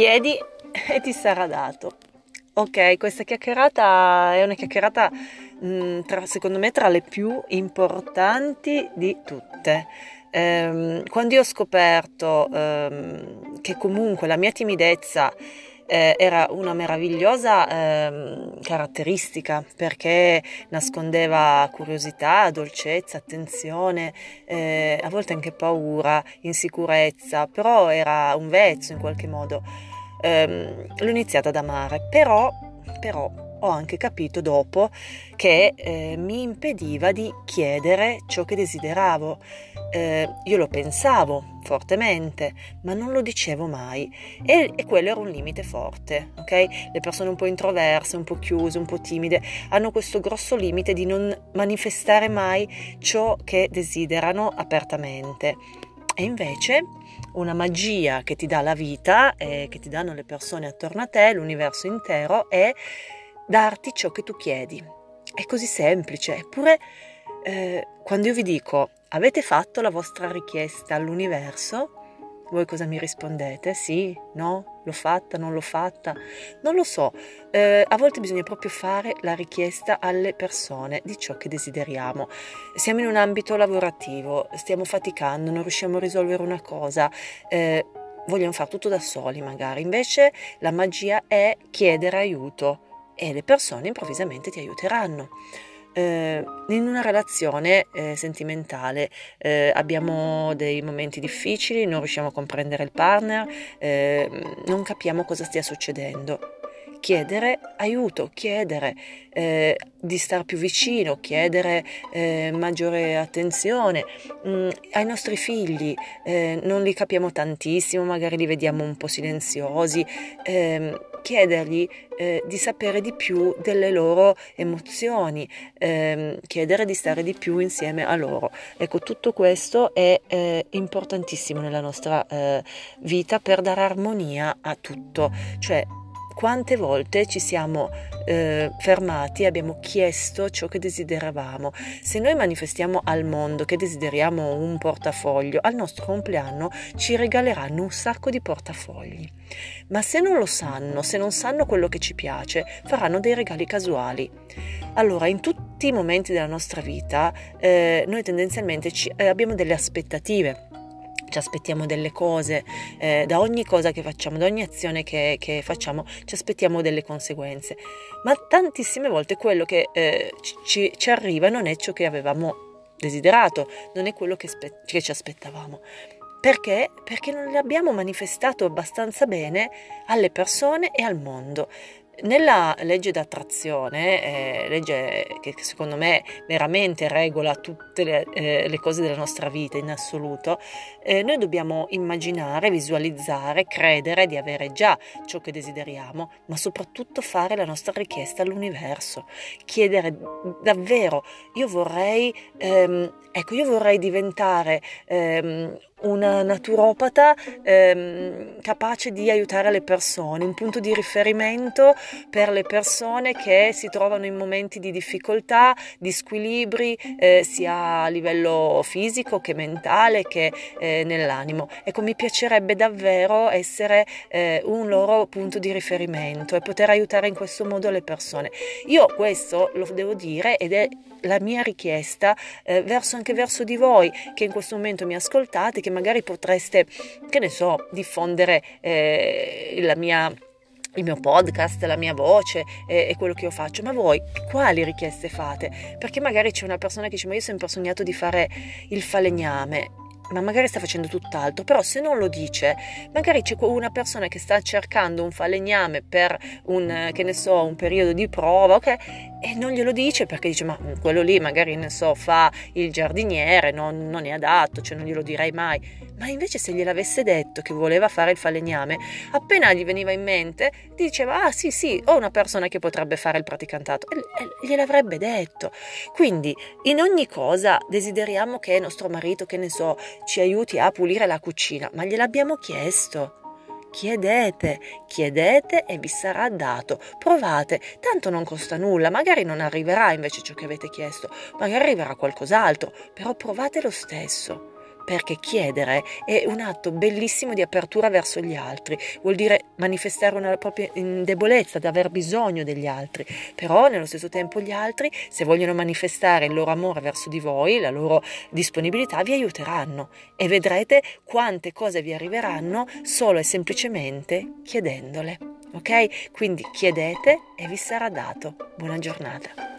chiedi e ti sarà dato. Ok, questa chiacchierata è una chiacchierata mh, mm, tra, secondo me tra le più importanti di tutte. Ehm, quando io ho scoperto ehm, che comunque la mia timidezza eh, era una meravigliosa eh, caratteristica perché nascondeva curiosità, dolcezza, attenzione, eh, a volte anche paura, insicurezza, però era un vezzo in qualche modo. Ehm, l'ho iniziata ad amare, però, però ho anche capito dopo che eh, mi impediva di chiedere ciò che desideravo. Eh, io lo pensavo fortemente, ma non lo dicevo mai e, e, quello era un limite forte, ok? Le persone un po' introverse, un po' chiuse, un po' timide hanno questo grosso limite di non manifestare mai ciò che desiderano apertamente. E invece una magia che ti dà la vita e che ti danno le persone attorno a te, l'universo intero, è darti ciò che tu chiedi. È così semplice, eppure eh, quando io vi dico avete fatto la vostra richiesta all'universo, voi cosa mi rispondete? Sì, no, l'ho fatta, non l'ho fatta? Non lo so, eh, a volte bisogna proprio fare la richiesta alle persone di ciò che desideriamo. Siamo in un ambito lavorativo, stiamo faticando, non riusciamo a risolvere una cosa. Eh, vogliamo fare tutto da soli magari, invece la magia è chiedere aiuto e le persone improvvisamente ti aiuteranno. Eh, in una relazione eh, sentimentale eh, abbiamo dei momenti difficili, non riusciamo a comprendere il partner, eh, non capiamo cosa stia succedendo chiedere aiuto, chiedere eh, di star più vicino, chiedere eh, maggiore attenzione mm, ai nostri figli. Eh, non li capiamo tantissimo, magari li vediamo un po' silenziosi. Ehm, chiedergli eh, di sapere di più delle loro emozioni, ehm, chiedere di stare di più insieme a loro. Ecco, tutto questo è eh, importantissimo nella nostra eh, vita per dare armonia a tutto, cioè quante volte ci siamo eh, fermati e abbiamo chiesto ciò che desideravamo. Se noi manifestiamo al mondo che desideriamo un portafoglio, al nostro compleanno ci regaleranno un sacco di portafogli. Ma se non lo sanno, se non sanno quello che ci piace, faranno dei regali casuali. Allora, in tutti i momenti della nostra vita, eh, noi tendenzialmente ci, eh, abbiamo delle aspettative ci aspettiamo delle cose, eh, da ogni cosa che facciamo, da ogni azione che, che, facciamo, ci aspettiamo delle conseguenze. Ma tantissime volte quello che eh, ci, ci, arriva non è ciò che avevamo desiderato, non è quello che, spe- che ci aspettavamo. Perché? Perché non l'abbiamo manifestato abbastanza bene alle persone e al mondo. Nella legge d'attrazione, eh, legge che secondo me veramente regola tutte le, eh, le cose della nostra vita in assoluto, eh, noi dobbiamo immaginare, visualizzare, credere di avere già ciò che desideriamo, ma soprattutto fare la nostra richiesta all'universo, chiedere davvero, io vorrei, ehm, ecco, io vorrei diventare ehm, una naturopata ehm, capace di aiutare le persone, un punto di riferimento per le persone che si trovano in momenti di difficoltà, di squilibri, eh, sia a livello fisico che mentale che eh, nell'animo. Ecco, mi piacerebbe davvero essere eh, un loro punto di riferimento e poter aiutare in questo modo le persone. Io questo lo devo dire ed è la mia richiesta eh, verso anche verso di voi che in questo momento mi ascoltate, che magari potreste, che ne so, diffondere eh, la mia il mio podcast, la mia voce e, e, quello che io faccio, ma voi quali richieste fate? Perché magari c'è una persona che dice ma io ho sempre di fare il falegname ma magari sta facendo tutt'altro, però se non lo dice, magari c'è una persona che sta cercando un falegname per un, che ne so, un periodo di prova, ok? E non glielo dice perché dice, ma quello lì magari, ne so, fa il giardiniere, non, non è adatto, cioè non glielo direi mai. Ma invece se gliel'avesse detto che voleva fare il falegname, appena gli veniva in mente, diceva, ah sì sì, ho una persona che potrebbe fare il praticantato. E, e gliel'avrebbe detto. Quindi in ogni cosa desideriamo che nostro marito, che ne so, ci aiuti a pulire la cucina, ma gliel'abbiamo chiesto. Chiedete, chiedete e vi sarà dato. Provate, tanto non costa nulla, magari non arriverà invece ciò che avete chiesto, magari arriverà qualcos'altro, però provate lo stesso perché chiedere è un atto bellissimo di apertura verso gli altri, vuol dire manifestare una propria debolezza, di aver bisogno degli altri, però nello stesso tempo gli altri, se vogliono manifestare il loro amore verso di voi, la loro disponibilità, vi aiuteranno e vedrete quante cose vi arriveranno solo e semplicemente chiedendole. Ok? Quindi chiedete e vi sarà dato. Buona giornata.